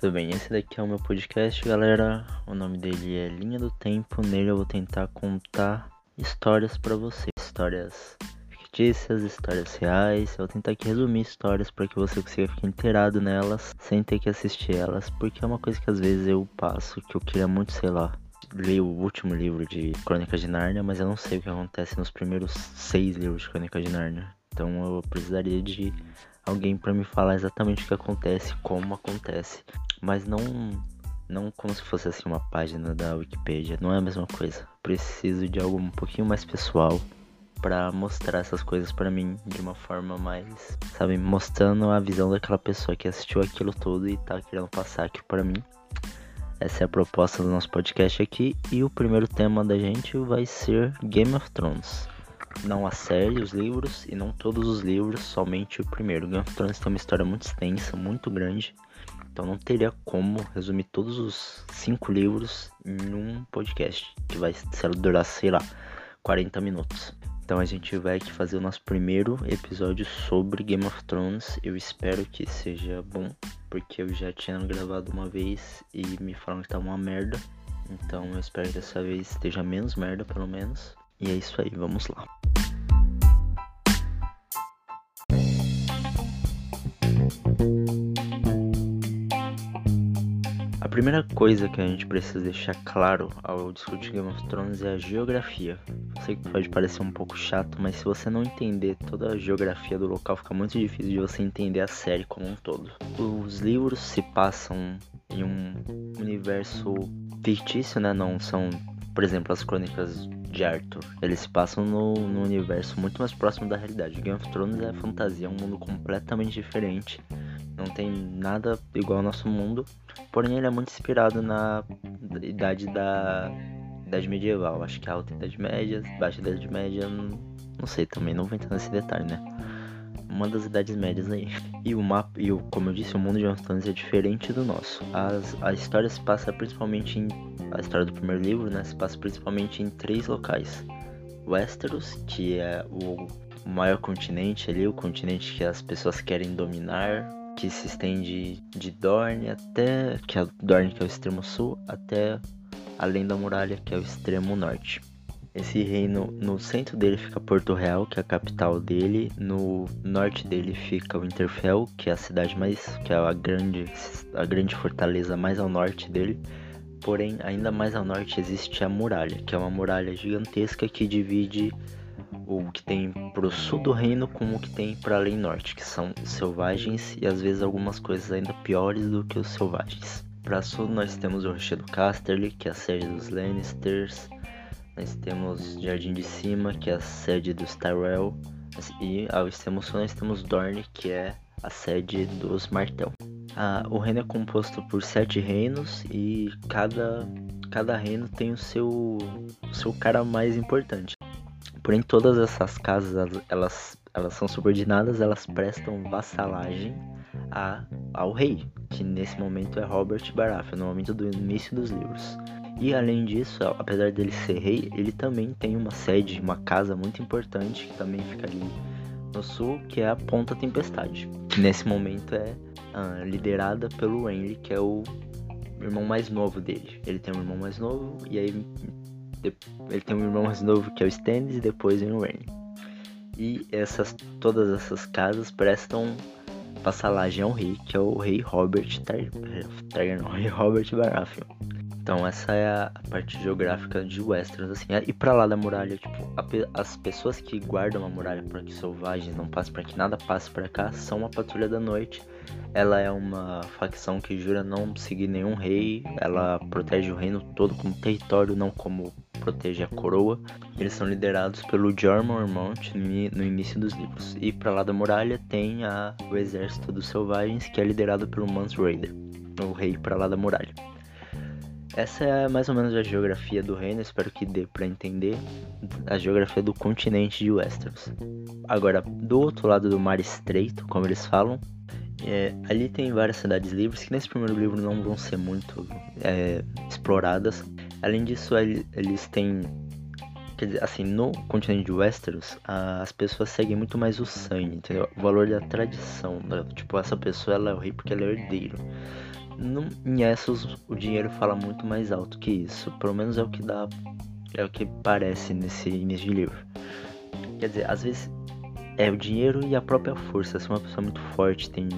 Tudo bem, esse daqui é o meu podcast, galera. O nome dele é Linha do Tempo. Nele eu vou tentar contar histórias para vocês, histórias fictícias, histórias reais. Eu vou tentar aqui resumir histórias para que você consiga ficar inteirado nelas sem ter que assistir elas, porque é uma coisa que às vezes eu passo que eu queria muito, sei lá, ler o último livro de Crônicas de Nárnia, mas eu não sei o que acontece nos primeiros seis livros de Crônicas de Nárnia. Então eu precisaria de alguém para me falar exatamente o que acontece, como acontece, mas não não como se fosse assim uma página da Wikipedia, não é a mesma coisa. Preciso de algo um pouquinho mais pessoal para mostrar essas coisas para mim de uma forma mais, sabe, mostrando a visão daquela pessoa que assistiu aquilo tudo e tá querendo passar aquilo para mim. Essa é a proposta do nosso podcast aqui e o primeiro tema da gente vai ser Game of Thrones não a série, os livros, e não todos os livros, somente o primeiro. Game of Thrones tem uma história muito extensa, muito grande, então não teria como resumir todos os cinco livros em um podcast, que vai durar, sei lá, 40 minutos. Então a gente vai aqui fazer o nosso primeiro episódio sobre Game of Thrones. Eu espero que seja bom, porque eu já tinha gravado uma vez e me falaram que tá uma merda. Então eu espero que dessa vez esteja menos merda, pelo menos. E é isso aí, vamos lá. A primeira coisa que a gente precisa deixar claro ao discutir Game of Thrones é a geografia. Sei que pode parecer um pouco chato, mas se você não entender toda a geografia do local, fica muito difícil de você entender a série como um todo. Os livros se passam em um universo fictício, né? Não são, por exemplo, as crônicas de Arthur. Eles se passam no, no, universo muito mais próximo da realidade. Game of Thrones é fantasia, é um mundo completamente diferente. Não tem nada igual ao nosso mundo. Porém, ele é muito inspirado na idade da Idade Medieval. Acho que é a Alta Idade Média, Baixa Idade Média. Não, não sei também, não vou entrar nesse detalhe, né? Uma das idades médias aí. E o mapa, e o, como eu disse, o mundo de Game é diferente do nosso. As, a história se passa principalmente em. A história do primeiro livro, né? Se passa principalmente em três locais: Westeros, que é o maior continente ali, o continente que as pessoas querem dominar, que se estende de Dorne até. que é Dorne, que é o extremo sul, até além da muralha, que é o extremo norte. Esse reino, no centro dele fica Porto Real, que é a capital dele. No norte dele fica Winterfell, que é a cidade mais, que é a grande, a grande fortaleza mais ao norte dele. Porém, ainda mais ao norte existe a muralha, que é uma muralha gigantesca que divide o que tem pro sul do reino com o que tem para além norte, que são selvagens e às vezes algumas coisas ainda piores do que os selvagens. Para sul nós temos o Rochedo Casterly, que é a sede dos Lannisters. Nós temos Jardim de Cima, que é a sede dos Tyrell. E ao extremo sul nós temos Dorne, que é a sede dos Martel. Ah, o reino é composto por sete reinos e cada, cada reino tem o seu, o seu cara mais importante. Porém, todas essas casas, elas, elas são subordinadas, elas prestam vassalagem a, ao rei, que nesse momento é Robert Baratheon, no momento do início dos livros. E além disso, apesar dele ser rei, ele também tem uma sede, uma casa muito importante que também fica ali no sul, que é a Ponta Tempestade. Que nesse momento é uh, liderada pelo Henry, que é o irmão mais novo dele. Ele tem um irmão mais novo e aí ele tem um irmão mais novo que é o Stannis e depois vem o Renly. E essas todas essas casas prestam vassalagem ao rei, que é o rei Robert Targaryen, rei Robert Baratheon. Então essa é a, parte geográfica de Westeros, assim. E para lá da muralha, tipo, a, as pessoas que guardam a muralha para que selvagens não passem, para que nada passe para cá, são uma patrulha da noite. Ela é uma facção que jura não seguir nenhum rei. Ela protege o reino todo como território, não como protege a coroa. Eles são liderados pelo Jormon Mount no início dos livros. E para lá da muralha tem a, o exército dos selvagens, que é liderado pelo Mans Raider, o rei para lá da muralha. Essa é mais ou menos a geografia do reino, espero que dê para entender a geografia do continente de Westeros. Agora, do outro lado do Mar Estreito, como eles falam, é, ali tem várias cidades livres que nesse primeiro livro não vão ser muito é, exploradas. Além disso, eles têm. Quer dizer, assim, no continente de Westeros, as pessoas seguem muito mais o sangue, entendeu? O valor da tradição. Né? Tipo, essa pessoa ela é o rei porque ela é herdeiro no, em Essos o dinheiro fala muito mais alto que isso. Pelo menos é o que dá. É o que parece nesse início de livro. Quer dizer, às vezes é o dinheiro e a própria força. Se uma pessoa muito forte tem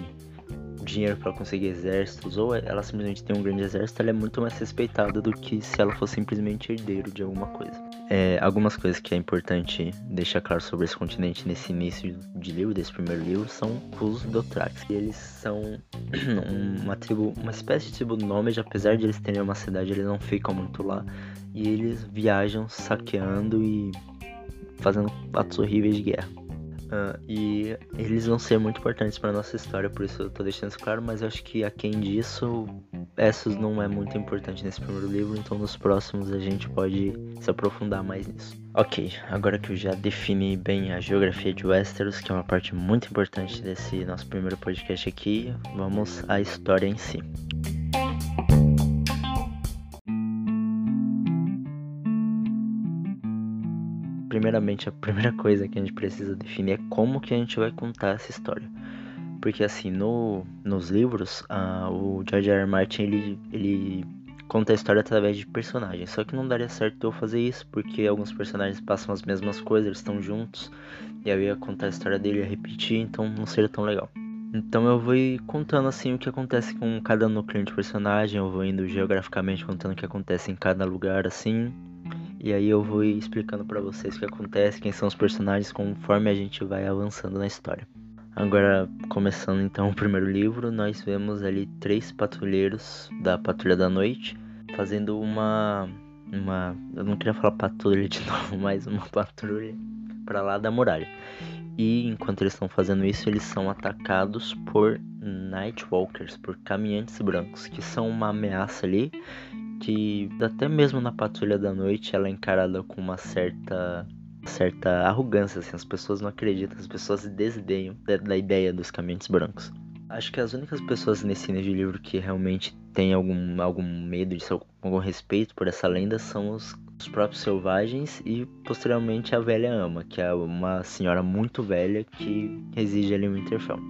dinheiro para conseguir exércitos, ou ela simplesmente tem um grande exército, ela é muito mais respeitada do que se ela fosse simplesmente herdeiro de alguma coisa. É, algumas coisas que é importante deixar claro sobre esse continente nesse início de livro, desse primeiro livro, são os Dothrax. Eles são uma tribo, uma espécie de tribo nômade, apesar de eles terem uma cidade, eles não ficam muito lá. E eles viajam saqueando e fazendo atos horríveis de guerra. Uh, e eles vão ser muito importantes para nossa história, por isso eu tô deixando isso claro, mas eu acho que aquém disso, Essos não é muito importante nesse primeiro livro, então nos próximos a gente pode se aprofundar mais nisso. Ok, agora que eu já defini bem a geografia de Westeros, que é uma parte muito importante desse nosso primeiro podcast aqui, vamos à história em si. primeiramente, a primeira coisa que a gente precisa definir é como que a gente vai contar essa história. Porque assim, no, nos livros, o George R. R. Martin, ele, ele conta a história através de personagens. Só que não daria certo eu fazer isso, porque alguns personagens passam as mesmas coisas, eles estão juntos, e eu ia contar a história dele e repetir, então não seria tão legal. Então eu vou contando assim o que acontece com cada núcleo de personagem, eu vou indo geograficamente contando o que acontece em cada lugar assim, e aí eu vou explicando para vocês o que acontece, quem são os personagens conforme a gente vai avançando na história. Agora, começando então o primeiro livro, nós vemos ali três patrulheiros da Patrulha da Noite fazendo uma uma, eu não queria falar patrulha de novo, mas uma patrulha para lá da muralha. E enquanto eles estão fazendo isso, eles são atacados por Nightwalkers, por caminhantes brancos, que são uma ameaça ali que até mesmo na patrulha da noite ela é encarada com uma certa certa arrogância, assim, as pessoas não acreditam, as pessoas desdenham da, da ideia dos caminhantes brancos. Acho que as únicas pessoas nesse de livro que realmente têm algum, algum medo, de algum respeito por essa lenda são os, os próprios selvagens e posteriormente a velha ama, que é uma senhora muito velha que reside ali no Winterfell.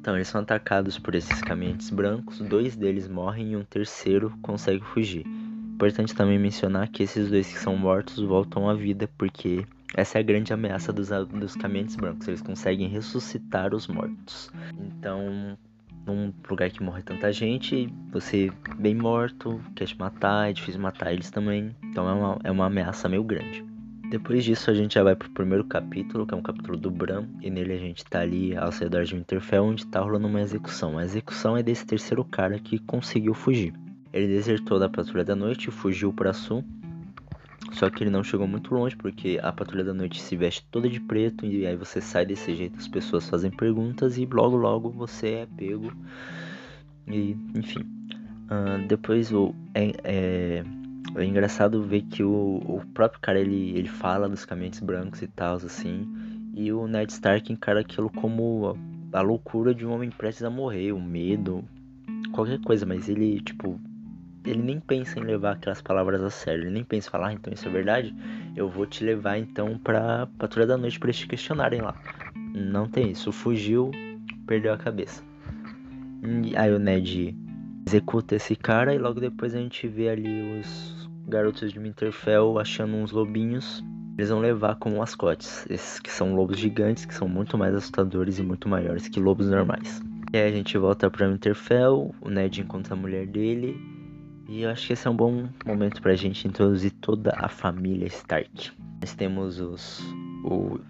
Então, eles são atacados por esses caminhantes brancos, dois deles morrem e um terceiro consegue fugir. Importante também mencionar que esses dois que são mortos voltam à vida, porque essa é a grande ameaça dos, dos caminhantes brancos, eles conseguem ressuscitar os mortos. Então, num lugar que morre tanta gente, você bem morto, quer te matar, é difícil matar eles também. Então é uma, é uma ameaça meio grande. Depois disso a gente já vai pro primeiro capítulo, que é um capítulo do Bran, e nele a gente tá ali ao redor de Winterfell, onde tá rolando uma execução. A execução é desse terceiro cara que conseguiu fugir. Ele desertou da Patrulha da Noite e fugiu para sul, só que ele não chegou muito longe, porque a Patrulha da Noite se veste toda de preto, e aí você sai desse jeito, as pessoas fazem perguntas, e logo logo você é pego. E, enfim. Uh, depois o... É, é é engraçado ver que o, o próprio cara ele, ele fala dos caminhantes brancos e tal, assim. E o Ned Stark encara aquilo como a, a loucura de um homem prestes a morrer, o medo, qualquer coisa, mas ele, tipo, ele nem pensa em levar aquelas palavras a sério. Ele nem pensa em falar, ah, então isso é verdade. Eu vou te levar então pra Patrulha da Noite pra eles te questionarem lá. Não tem isso. Fugiu, perdeu a cabeça. E aí o Ned executa esse cara e logo depois a gente vê ali os garotos de Winterfell achando uns lobinhos. Eles vão levar como mascotes, esses que são lobos gigantes, que são muito mais assustadores e muito maiores que lobos normais. E aí a gente volta pra Winterfell, o Ned encontra a mulher dele, e eu acho que esse é um bom momento pra gente introduzir toda a família Stark. Nós temos os, o,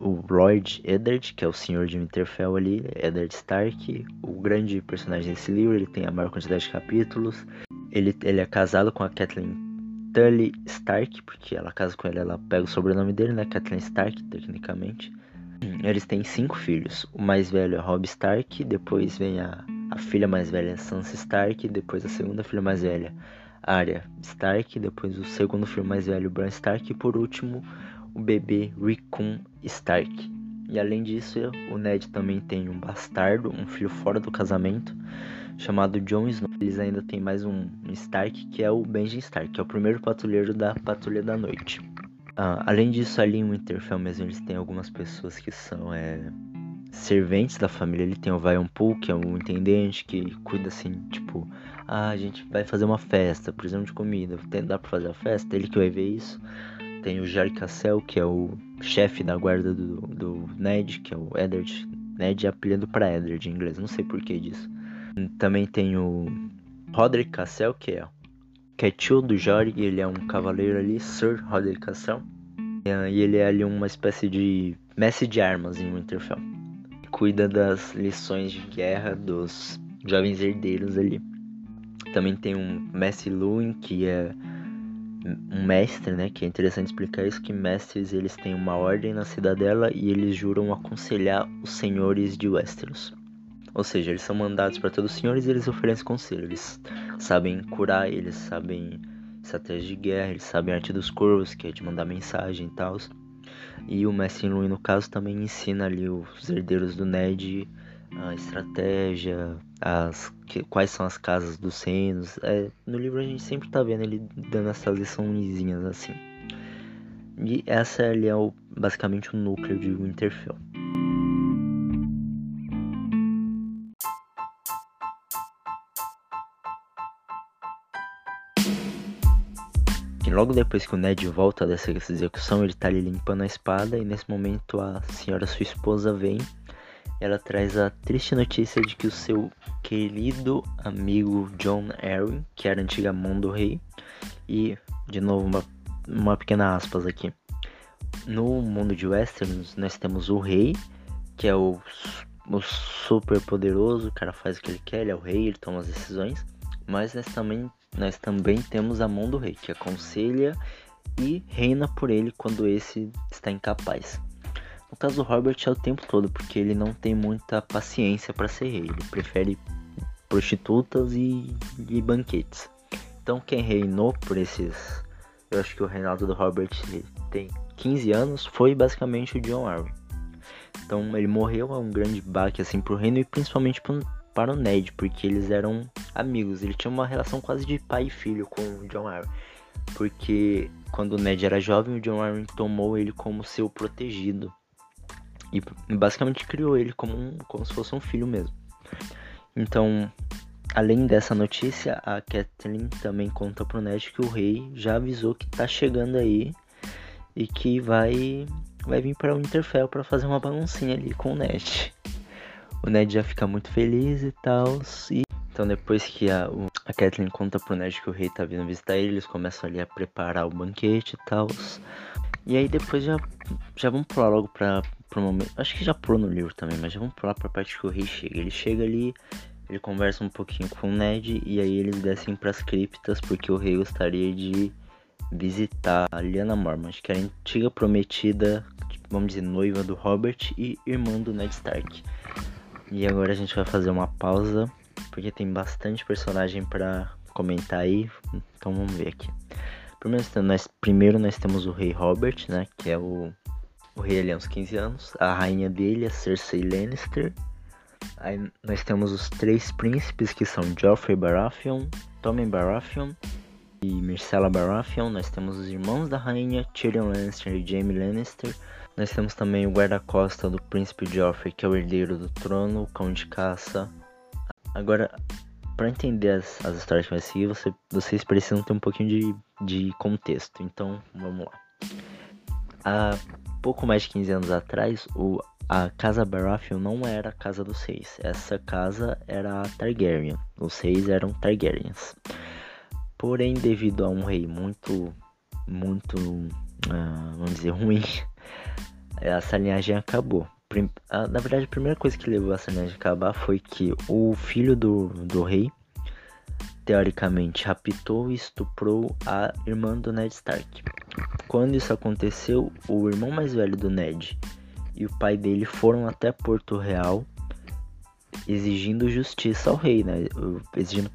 o Lord Eddard, que é o senhor de Winterfell ali, Eddard Stark, o grande personagem desse livro, ele tem a maior quantidade de capítulos. Ele, ele é casado com a Kathleen Tully Stark, porque ela casa com ele, ela pega o sobrenome dele, né? Kathleen Stark, tecnicamente. Eles têm cinco filhos. O mais velho é Robb Stark, depois vem a, a filha mais velha Sansa Stark, depois a segunda filha mais velha Arya Stark, depois o segundo filho mais velho Bran Stark e por último o bebê Rickon Stark. E além disso, o Ned também tem um bastardo, um filho fora do casamento, chamado Jon Snow. Eles ainda têm mais um Stark, que é o Benjen Stark, que é o primeiro patrulheiro da Patrulha da Noite. Uh, além disso, ali em Winterfell mesmo, eles têm algumas pessoas que são é, serventes da família. Ele tem o Pool, que é um intendente que cuida assim, tipo, ah, a gente vai fazer uma festa, precisamos de comida, dá pra fazer a festa? Ele que vai ver isso. Tem o Jerry Cassell, que é o chefe da guarda do, do Ned, que é o Eddard. Ned é apelido pra Eddard em inglês, não sei por que disso. Também tem o Roderick Cassell, que é, que é tio do Jory, ele é um cavaleiro ali, Sir Roderick Cassell. E ele é ali uma espécie de mestre de armas em Winterfell. Cuida das lições de guerra dos jovens herdeiros ali. Também tem um mestre Luin, que é um mestre, né? Que é interessante explicar isso, que mestres eles têm uma ordem na cidadela e eles juram aconselhar os senhores de Westeros. Ou seja, eles são mandados para todos os senhores e eles oferecem conselho. Eles sabem curar, eles sabem estratégia de guerra, eles sabem arte dos corvos, que é de mandar mensagem e tal. E o Mestre Luin, no caso, também ensina ali os herdeiros do Ned a estratégia, as, que, quais são as casas dos senos. É, no livro a gente sempre tá vendo ele dando essas liçõezinhas assim. E essa ali é o, basicamente o núcleo de Winterfell. E logo depois que o Ned volta dessa execução, ele tá ali limpando a espada e nesse momento a senhora sua esposa vem ela traz a triste notícia de que o seu querido amigo John Arryn, que era antiga mão do rei, e de novo uma, uma pequena aspas aqui. No mundo de Westeros nós temos o rei, que é o, o super poderoso, o cara faz o que ele quer, ele é o rei, ele toma as decisões. Mas nós também, nós também temos a mão do rei, que aconselha e reina por ele quando esse está incapaz. No caso do Robert é o tempo todo, porque ele não tem muita paciência para ser rei. Ele prefere prostitutas e, e, banquetes. Então quem reinou por esses. Eu acho que o reinado do Robert tem 15 anos foi basicamente o John Arryn. Então ele morreu é um grande baque assim pro reino e principalmente para o Ned, porque eles eram amigos. Ele tinha uma relação quase de pai e filho com o John Arryn. Porque quando o Ned era jovem, o John Arryn tomou ele como seu protegido. E basicamente criou ele como, um, como se fosse um filho mesmo. Então, além dessa notícia, a Kathleen também conta pro Ned que o rei já avisou que tá chegando aí e que vai vai vir para o Winterfell para fazer uma baguncinha ali com o Ned. O Ned já fica muito feliz e tal. E... Então depois que a, a Kathleen conta pro Ned que o rei tá vindo visitar ele, eles começam ali a preparar o banquete e tal. E aí depois já, já vamos pular logo pra, pro momento. Acho que já pulou no livro também, mas já vamos pular pra parte que o rei chega. Ele chega ali, ele conversa um pouquinho com o Ned e aí eles descem pras criptas porque o rei gostaria de visitar a Lyanna Mormont, que era a antiga prometida, vamos dizer, noiva do Robert e irmã do Ned Stark. E agora a gente vai fazer uma pausa, porque tem bastante personagem para comentar aí, então vamos ver aqui. Primeiro nós, primeiro nós temos o rei Robert, né? Que é o, o rei ali uns 15 anos. A rainha dele é Cersei Lannister. Aí nós temos os três príncipes que são Joffrey Baratheon, Tommen Baratheon e Myrcella Baratheon. Nós temos os irmãos da rainha Tyrion Lannister e Jaime Lannister. Nós temos também o guarda-costa do príncipe Joffrey, que é o herdeiro do trono, o cão de caça. Agora, para entender as, as, histórias que vai seguir, você, vocês precisam ter um pouquinho de, de contexto. Então, vamos lá. Há pouco mais de 15 anos atrás, o, a casa Baratheon não era a casa dos reis. Essa casa era a Targaryen. Os reis eram Targaryens. Porém, devido a um rei muito, muito, uh, vamos dizer, ruim, essa linhagem acabou na verdade, a primeira coisa que levou a cena a acabar foi que o filho do, do rei, teoricamente, raptou e estuprou a irmã do Ned Stark. Quando isso aconteceu, o irmão mais velho do Ned e o pai dele foram até Porto Real exigindo justiça ao rei, né? Exigindo,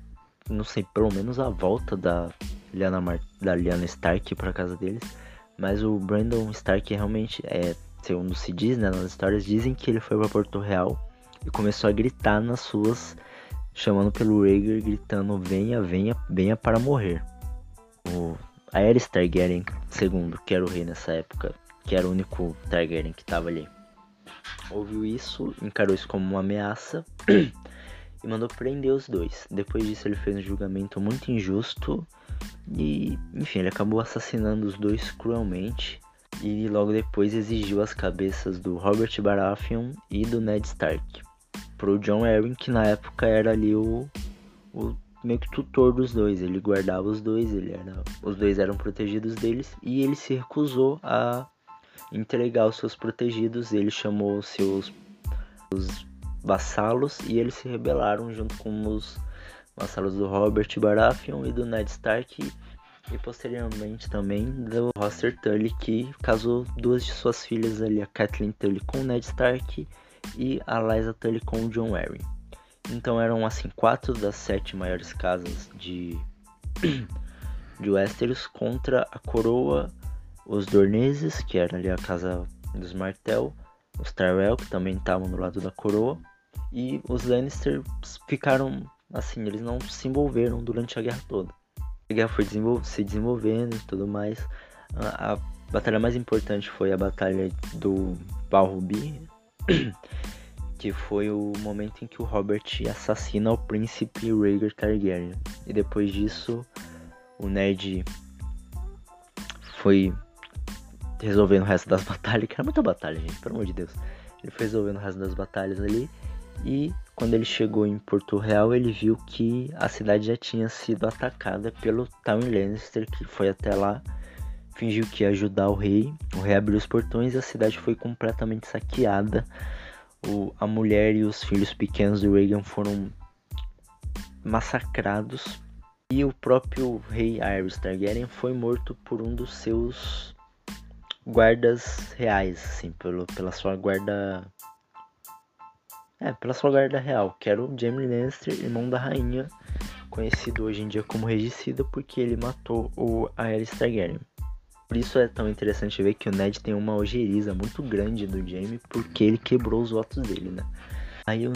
não sei, pelo menos a volta da Lyanna, da Lyanna Stark para casa deles. Mas o Brandon Stark realmente é segundo se diz, né, nas histórias, dizem que ele foi para Porto Real e começou a gritar nas suas, chamando pelo Rhaegar, gritando: venha, venha, venha para morrer. O Aerys Targaryen II, que era o rei nessa época, que era o único Targaryen que estava ali. ouviu isso, encarou isso como uma ameaça e mandou prender os dois. Depois disso, ele fez um julgamento muito injusto e, enfim, ele acabou assassinando os dois cruelmente. E logo depois exigiu as cabeças do Robert Baratheon e do Ned Stark pro John Arryn, que na época era ali o, o meio que tutor dos dois. Ele guardava os dois, ele era, os dois eram protegidos deles e ele se recusou a entregar os seus protegidos. Ele chamou os seus os vassalos e eles se rebelaram junto com os vassalos do Robert Baratheon e do Ned Stark e posteriormente também do Roster Tully que casou duas de suas filhas ali, a Kathleen Tully com o Ned Stark e a Liza Tully com o John Arryn. Então eram assim quatro das sete maiores casas de de Westeros contra a coroa, os Dorneses, que era ali a casa dos Martel, os Tyrell, que também estavam do lado da coroa, e os Lannister ficaram assim, eles não se envolveram durante a guerra toda. Guerra foi desenvol se desenvolvendo e tudo mais. A, a, batalha mais importante foi a batalha do Balrubi, que foi o momento em que o Robert assassina o príncipe Rhaegar Targaryen. E depois disso, o Ned foi resolvendo o resto das batalhas, que era muita batalha, gente, pelo amor de Deus. Ele foi resolvendo o resto das batalhas ali. E quando ele chegou em Porto Real, ele viu que a cidade já tinha sido atacada pelo Tywin Lannister, que foi até lá, fingiu que ia ajudar o rei. O rei abriu os portões e a cidade foi completamente saqueada. O, a mulher e os filhos pequenos do Reagan foram massacrados e o próprio rei Aerys Targaryen foi morto por um dos seus guardas reais, assim, pelo, pela sua guarda é, pela sua guarda real, que era o Jaime Lannister, irmão da rainha, conhecido hoje em dia como regicida porque ele matou o Aerys Targaryen. Por isso é tão interessante ver que o Ned tem uma ojeriza muito grande do Jaime, porque ele quebrou os votos dele, né? Aí o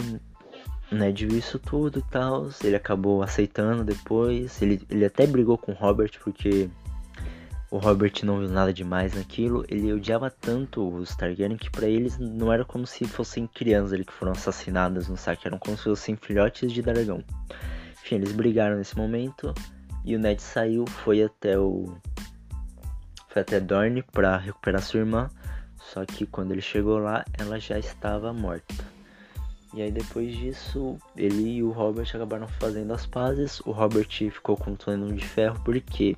Ned viu isso tudo e tal, ele acabou aceitando depois, ele, ele até brigou com o Robert porque o Robert não viu nada demais naquilo, ele odiava tanto os Targaryen que para eles não era como se fossem crianças que foram assassinadas no saque, eram como se fossem filhotes de dragão. Enfim, eles brigaram nesse momento e o Ned saiu, foi até o foi até Dorne para recuperar sua irmã, só que quando ele chegou lá, ela já estava morta. E aí depois disso, ele e o Robert acabaram fazendo as pazes. O Robert ficou com o Túnel de Ferro porque,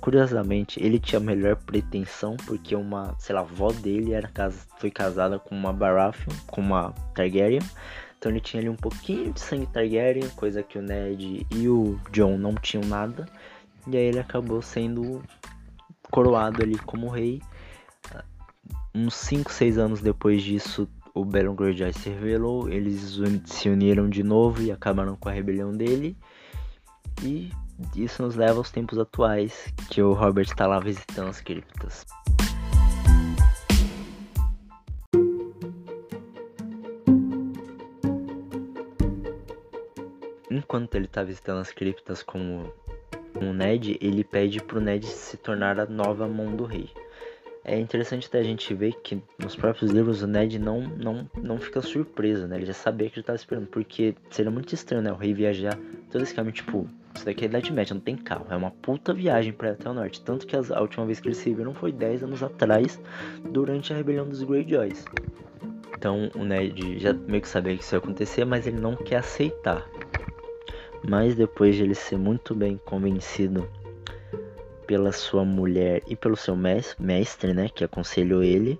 curiosamente, ele tinha melhor pretensão porque uma, sei lá, avó dele era foi casada com uma Baratheon, com uma Targaryen. Então ele tinha ali um pouquinho de sangue Targaryen, coisa que o Ned e o John não tinham nada. E aí ele acabou sendo coroado ali como rei. Uns 5, 6 anos depois disso, o Baron Greyjoy se revelou, eles se uniram de novo e acabaram com a rebelião dele. E isso nos leva aos tempos atuais, que o Robert está lá visitando as criptas. Enquanto ele está visitando as criptas com o Ned, ele pede pro Ned se tornar a nova mão do rei. É interessante até a gente ver que nos próprios livros o Ned não, não, não fica surpreso, né? Ele já sabia que ele estava esperando, porque seria muito estranho, né? O rei viajar todo esse caminho, tipo, isso daqui é Idade Média, não tem carro, é uma puta viagem para até o norte. Tanto que a última vez que eles se viram foi 10 anos atrás, durante a rebelião dos Greyjoys. Então o Ned já meio que sabia que isso ia acontecer, mas ele não quer aceitar. Mas depois de ele ser muito bem convencido pela sua mulher e pelo seu mestre, né, que aconselhou ele,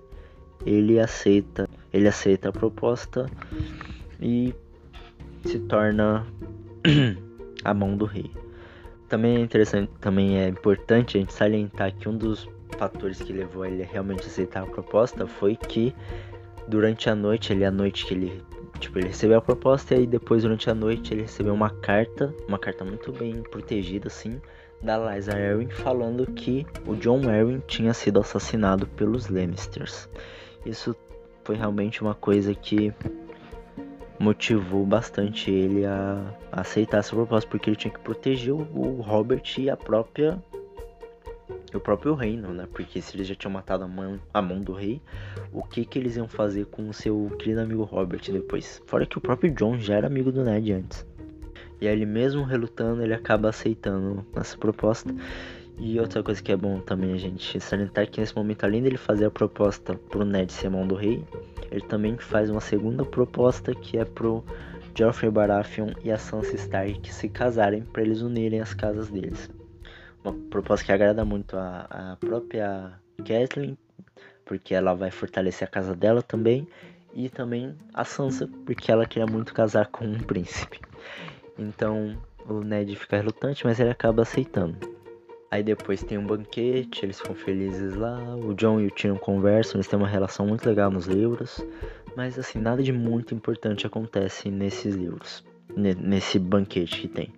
ele aceita, ele aceita a proposta e se torna a mão do rei. Também é interessante, também é importante a gente salientar que um dos fatores que levou ele a realmente aceitar a proposta foi que durante a noite, ali a noite que ele Tipo, ele recebeu a proposta e aí depois, durante a noite, ele recebeu uma carta, uma carta muito bem protegida, assim, da Liza Arryn, falando que o John Arryn tinha sido assassinado pelos Lannisters. Isso foi realmente uma coisa que motivou bastante ele a, aceitar essa proposta, porque ele tinha que proteger o Robert e a própria o próprio reino, né? Porque se eles já tinham matado a mão, a mão do rei, o que que eles iam fazer com o seu querido amigo Robert depois? Fora que o próprio John já era amigo do Ned antes. E aí ele mesmo relutando, ele acaba aceitando essa proposta. E outra coisa que é bom também gente salientar que nesse momento, além dele fazer a proposta pro Ned ser mão do rei, ele também faz uma segunda proposta que é pro Joffrey Baratheon e a Sansa Stark se casarem para eles unirem as casas deles. Uma proposta que agrada muito a, a própria Kathleen, porque ela vai fortalecer a casa dela também, e também a Sansa, porque ela queria muito casar com um príncipe. Então o Ned fica relutante, mas ele acaba aceitando. Aí depois tem um banquete, eles ficam felizes lá. O John e o Tyrion conversam, eles têm uma relação muito legal nos livros. Mas assim, nada de muito importante acontece nesses livros, nesse banquete que tem.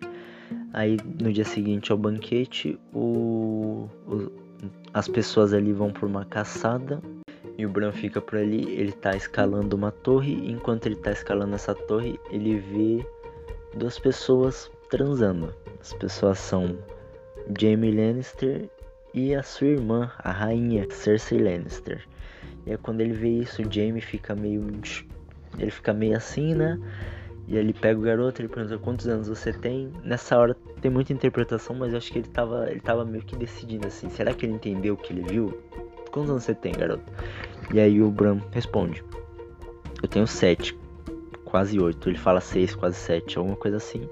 Aí no dia seguinte ao banquete, o, o, as pessoas ali vão por uma caçada e o Bran fica por ali. Ele tá escalando uma torre. Enquanto ele tá escalando essa torre, ele vê duas pessoas transando. As pessoas são Jaime Lannister e a sua irmã, a rainha Cersei Lannister. E aí quando ele vê isso, o Jaime fica meio. Ele fica meio assim, né? E ele pega o garoto, ele pergunta quantos anos você tem. Nessa hora tem muita interpretação, mas eu acho que ele tava, ele tava meio que decidindo assim. Será que ele entendeu o que ele viu? Quantos anos você tem, garoto? E aí o Bram responde: Eu tenho sete, quase oito. Ele fala seis, quase sete, alguma coisa assim.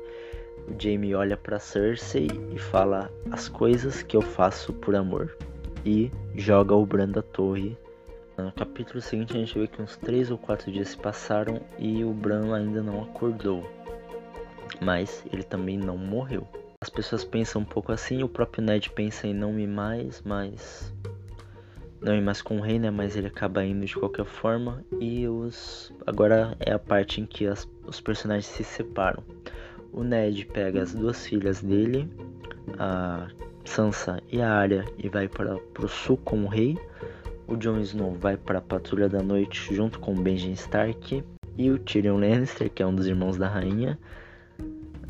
O Jaime olha para Cersei e fala as coisas que eu faço por amor. E joga o Bran da torre no capítulo seguinte a gente vê que uns 3 ou 4 dias se passaram e o Bran ainda não acordou. Mas ele também não morreu. As pessoas pensam um pouco assim, o próprio Ned pensa em não ir mais, mas. Não ir mais com o rei, né? Mas ele acaba indo de qualquer forma. E os. Agora é a parte em que as... os personagens se separam. O Ned pega as duas filhas dele, a Sansa e a Arya, e vai para o sul com o rei o Jon Snow vai para a Patrulha da Noite junto com Benjen Stark e o Tyrion Lannister, que é um dos irmãos da rainha.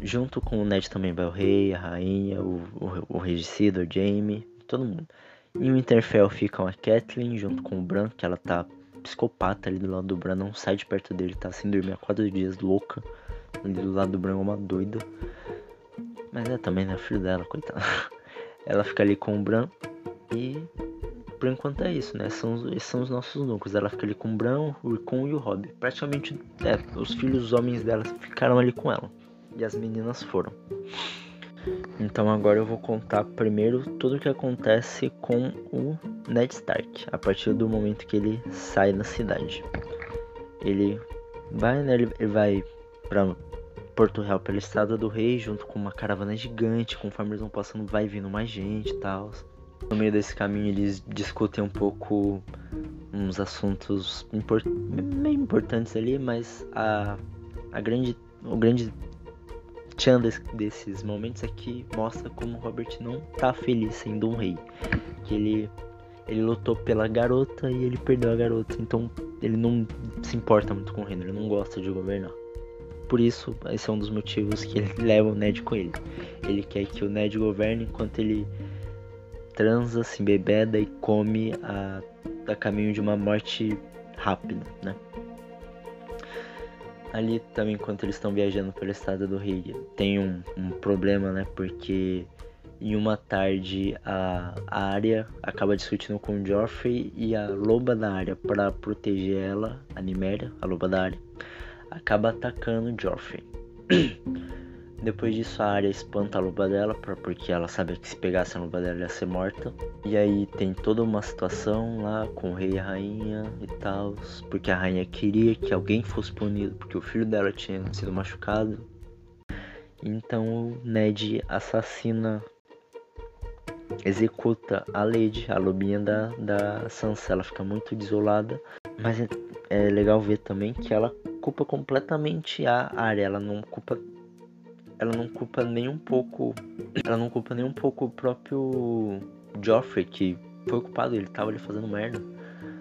Junto com o Ned também vai o rei, a rainha, o, o, o regicida, o Jaime, todo mundo. E o Winterfell ficam a Catelyn junto com o Bran, que ela tá psicopata ali do lado do Bran, não sai de perto dele, tá sem dormir há quatro dias, louca. Ali do lado do Bran, uma doida. Mas é também, né, filho dela, coitada. Ela fica ali com o Bran e por enquanto é isso, né? São, esses são os nossos núcleos. Ela fica ali com o Bran, o Urcon e o Rob. Praticamente, é, os filhos os homens dela ficaram ali com ela. E as meninas foram. Então agora eu vou contar primeiro tudo o que acontece com o Ned Stark. A partir do momento que ele sai da cidade. Ele vai, né? Ele, vai pra Porto Real pela Estrada do Rei, junto com uma caravana gigante. Conforme eles vão passando, vai vindo mais gente e tal. No meio desse caminho eles discutem um pouco uns assuntos import meio importantes ali, mas a, a grande, o grande tchan desses momentos é que mostra como Robert não tá feliz sendo um rei. Que ele, ele lutou pela garota e ele perdeu a garota, então ele não se importa muito com o reino, ele não gosta de governar. Por isso, esse é um dos motivos que ele leva o Ned com ele. Ele quer que o Ned governe enquanto ele transa, se embebeda e come a, a caminho de uma morte rápida, né? Ali também, enquanto eles estão viajando pela estrada do Rio, tem um, um problema, né? Porque em uma tarde a, área acaba discutindo com o Joffrey e a loba da área para proteger ela, a Niméria, a loba da área, acaba atacando o Joffrey. Depois disso a área espanta a luva dela, porque ela sabe que se pegasse a luva dela ia ser morta. E aí tem toda uma situação lá com o rei e a rainha e tal, porque a rainha queria que alguém fosse punido, porque o filho dela tinha sido machucado. Então o Ned assassina, executa a Lady, a lobinha da, da Sansa. Ela fica muito desolada, mas é, é legal ver também que ela culpa completamente a área, ela não culpa ela não culpa nem um pouco. Ela não culpa nem um pouco o próprio Joffrey, que foi culpado, ele tava ali fazendo merda.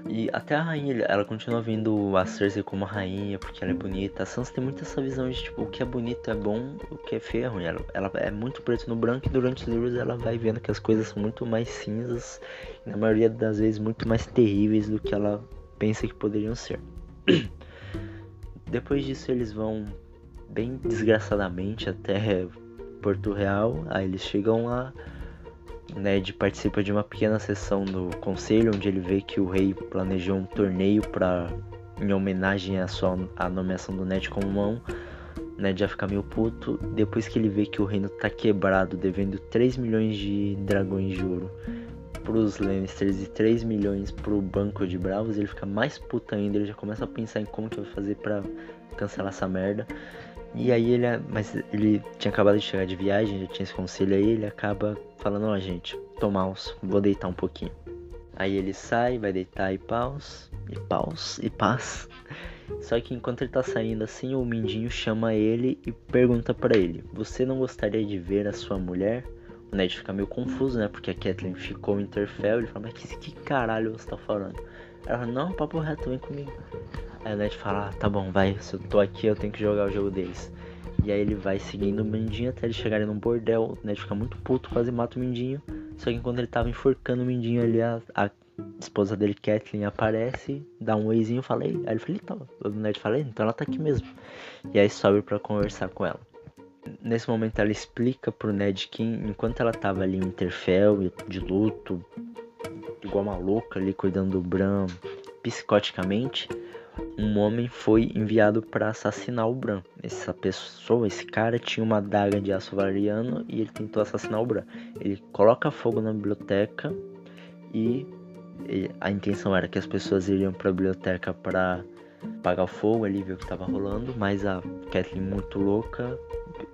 E até a rainha, ela continua vendo a Cersei como a rainha, porque ela é bonita. A Sansa tem muito essa visão de, tipo, o que é bonito é bom, o que é feio é. Ela, ela é muito preto no branco e durante os livros ela vai vendo que as coisas são muito mais cinzas, e na maioria das vezes muito mais terríveis do que ela pensa que poderiam ser. Depois disso eles vão bem desgraçadamente até Porto Real, aí eles chegam lá Ned participa de uma pequena sessão do conselho onde ele vê que o rei planejou um torneio para em homenagem à sua à nomeação do Ned como mão. Ned já fica meio puto depois que ele vê que o reino tá quebrado, devendo 3 milhões de dragões de ouro pros Lannisters e 3 milhões pro banco de bravos, ele fica mais puto ainda, ele já começa a pensar em como que vai fazer para cancelar essa merda. E aí ele, mas ele tinha acabado de chegar de viagem, já tinha esse conselho aí, ele acaba falando, ó oh, gente, tô maus, vou deitar um pouquinho. Aí ele sai, vai deitar e paus, e paus, e paz. Só que enquanto ele tá saindo assim, o Mindinho chama ele e pergunta para ele: Você não gostaria de ver a sua mulher? O Ned fica meio confuso, né? Porque a Kathleen ficou em Interfell. Ele fala: Mas que, que caralho você tá falando? Ela Não, papo reto, vem comigo. Aí o Ned fala, ah, tá bom, vai, se eu tô aqui eu tenho que jogar o jogo deles. E aí ele vai seguindo o Mindinho até eles chegarem num bordel, o Ned fica muito puto, quase mata o Mindinho. Só que enquanto ele tava enforcando o Mindinho ali, a, a esposa dele, Kathleen, aparece, dá um oizinho e fala, Ei. aí ele fala, então, o Ned fala, então ela tá aqui mesmo. E aí sobe para conversar com ela. Nesse momento ela explica pro Ned que enquanto ela tava ali em Interfell, de luto, igual uma louca ali, cuidando do Bran psicoticamente, um homem foi enviado para assassinar o Bran. Essa pessoa, esse cara, tinha uma daga de aço valeriano e ele tentou assassinar o Bran. Ele coloca fogo na biblioteca e, a intenção era que as pessoas iriam para a biblioteca para apagar o fogo ali, ver o que estava rolando, mas a Kathleen muito louca,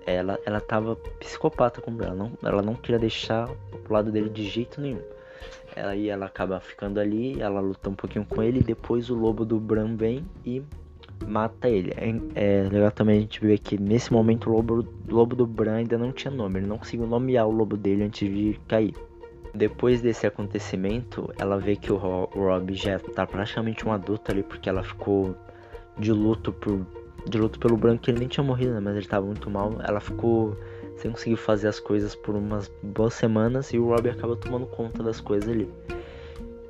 ela ela tava psicopata com o Bran, ela não, ela não queria deixar o lado dele de jeito nenhum. Aí ela acaba ficando ali, ela luta um pouquinho com ele, depois o lobo do Bran vem e mata ele. É, é, legal também a gente ver que nesse momento o lobo, lobo do Bran ainda não tinha nome, ele não conseguiu nomear o lobo dele antes de cair. Depois desse acontecimento, ela vê que o Rob já tá praticamente um adulto ali, porque ela ficou de luto por de luto pelo Bran, que ele nem tinha morrido, né? Mas ele tava muito mal. Ela ficou sem conseguir fazer as coisas por umas boas semanas e o Robbie acaba tomando conta das coisas ali.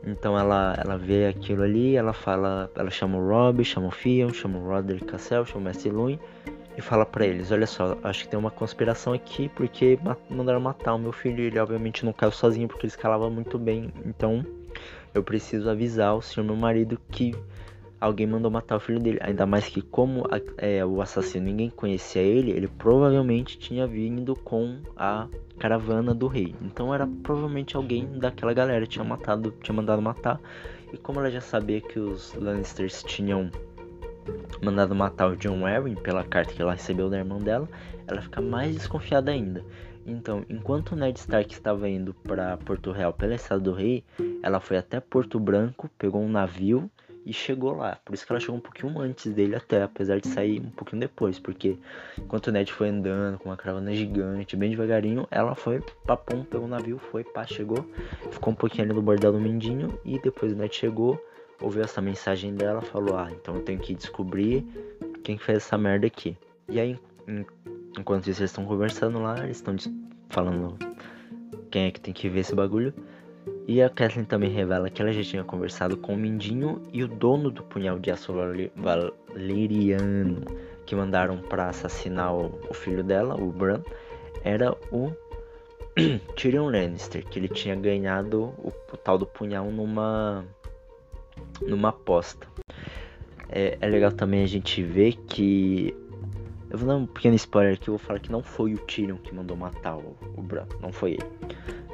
Então ela, ela vê aquilo ali, ela fala, ela chama o Robbie, chama o Fion, chama o Roderick Cassell, chama o Mestre Luin e fala para eles, olha só, acho que tem uma conspiração aqui porque mandaram matar o meu filho, ele obviamente não caiu sozinho porque ele escalava muito bem, então eu preciso avisar o senhor meu marido que alguém mandou matar o filho dele. Ainda mais que como é, o assassino ninguém conhecia ele, ele provavelmente tinha vindo com a caravana do rei. Então era provavelmente alguém daquela galera tinha matado, tinha mandado matar. E como ela já sabia que os Lannisters tinham mandado matar o John Arryn pela carta que ela recebeu da irmã dela, ela fica mais desconfiada ainda. Então, enquanto Ned Stark estava indo para Porto Real pela estrada do rei, ela foi até Porto Branco, pegou um navio e chegou lá. Por isso que ela chegou um pouquinho antes dele até, apesar de sair um pouquinho depois, porque enquanto o Ned foi andando com uma caravana gigante, bem devagarinho, ela foi, papum, pegou o navio, foi, pá, chegou, ficou um pouquinho ali no bordel do Mindinho e depois o Ned chegou, ouviu essa mensagem dela, falou: "Ah, então eu tenho que descobrir quem fez essa merda aqui". E aí, enquanto isso, eles estão conversando lá, eles estão falando quem é que tem que ver esse bagulho. E a Kathleen também revela que ela já tinha conversado com o Mindinho e o dono do punhal de aço valeriano que mandaram para assassinar o, filho dela, o Bran, era o Tyrion Lannister, que ele tinha ganhado o, o tal do punhal numa numa aposta. É, é, legal também a gente ver que eu vou dar um pequeno spoiler aqui, eu vou falar que não foi o Tyrion que mandou matar o, o Bran, não foi ele.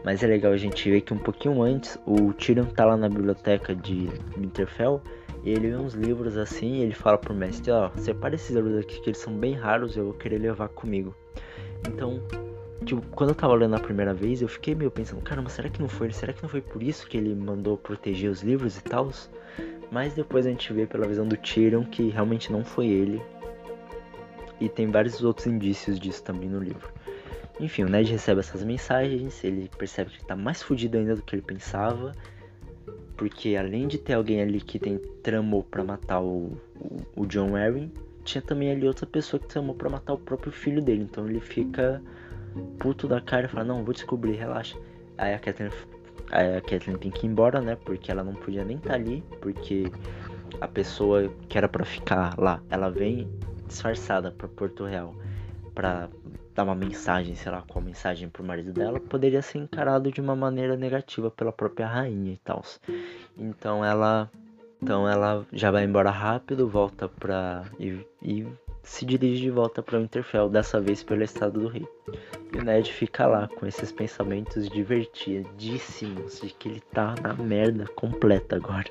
Mas é legal a gente ver que um pouquinho antes o Tyrion tá lá na biblioteca de Winterfell e ele vê uns livros assim e ele fala pro mestre, ó, oh, separa esses livros aqui que eles são bem raros, eu vou querer levar comigo. Então, tipo, quando eu tava lendo a primeira vez, eu fiquei meio pensando, caramba, será que não foi? Será que não foi por isso que ele mandou proteger os livros e tal? Mas depois a gente vê pela visão do Tyrion que realmente não foi ele. E tem vários outros indícios disso também no livro. Enfim, o Ned recebe essas mensagens, ele percebe que ele tá mais fudido ainda do que ele pensava. Porque além de ter alguém ali que tem tramou para matar o, o, o, John Arryn, tinha também ali outra pessoa que tramou para matar o próprio filho dele. Então ele fica puto da cara e fala, não, vou descobrir, relaxa. Aí a Kathleen, aí a Kathleen tem que ir embora, né? Porque ela não podia nem estar tá ali, porque a pessoa que era para ficar lá, ela vem disfarçada para Porto Real para dar uma mensagem, sei lá, qual mensagem pro marido dela, poderia ser encarado de uma maneira negativa pela própria rainha e tal. Então ela então ela já vai embora rápido, volta pra. e, e se dirige de volta para Winterfell, dessa vez pelo estado do rei. E o Ned fica lá com esses pensamentos divertidíssimos de que ele tá na merda completa agora.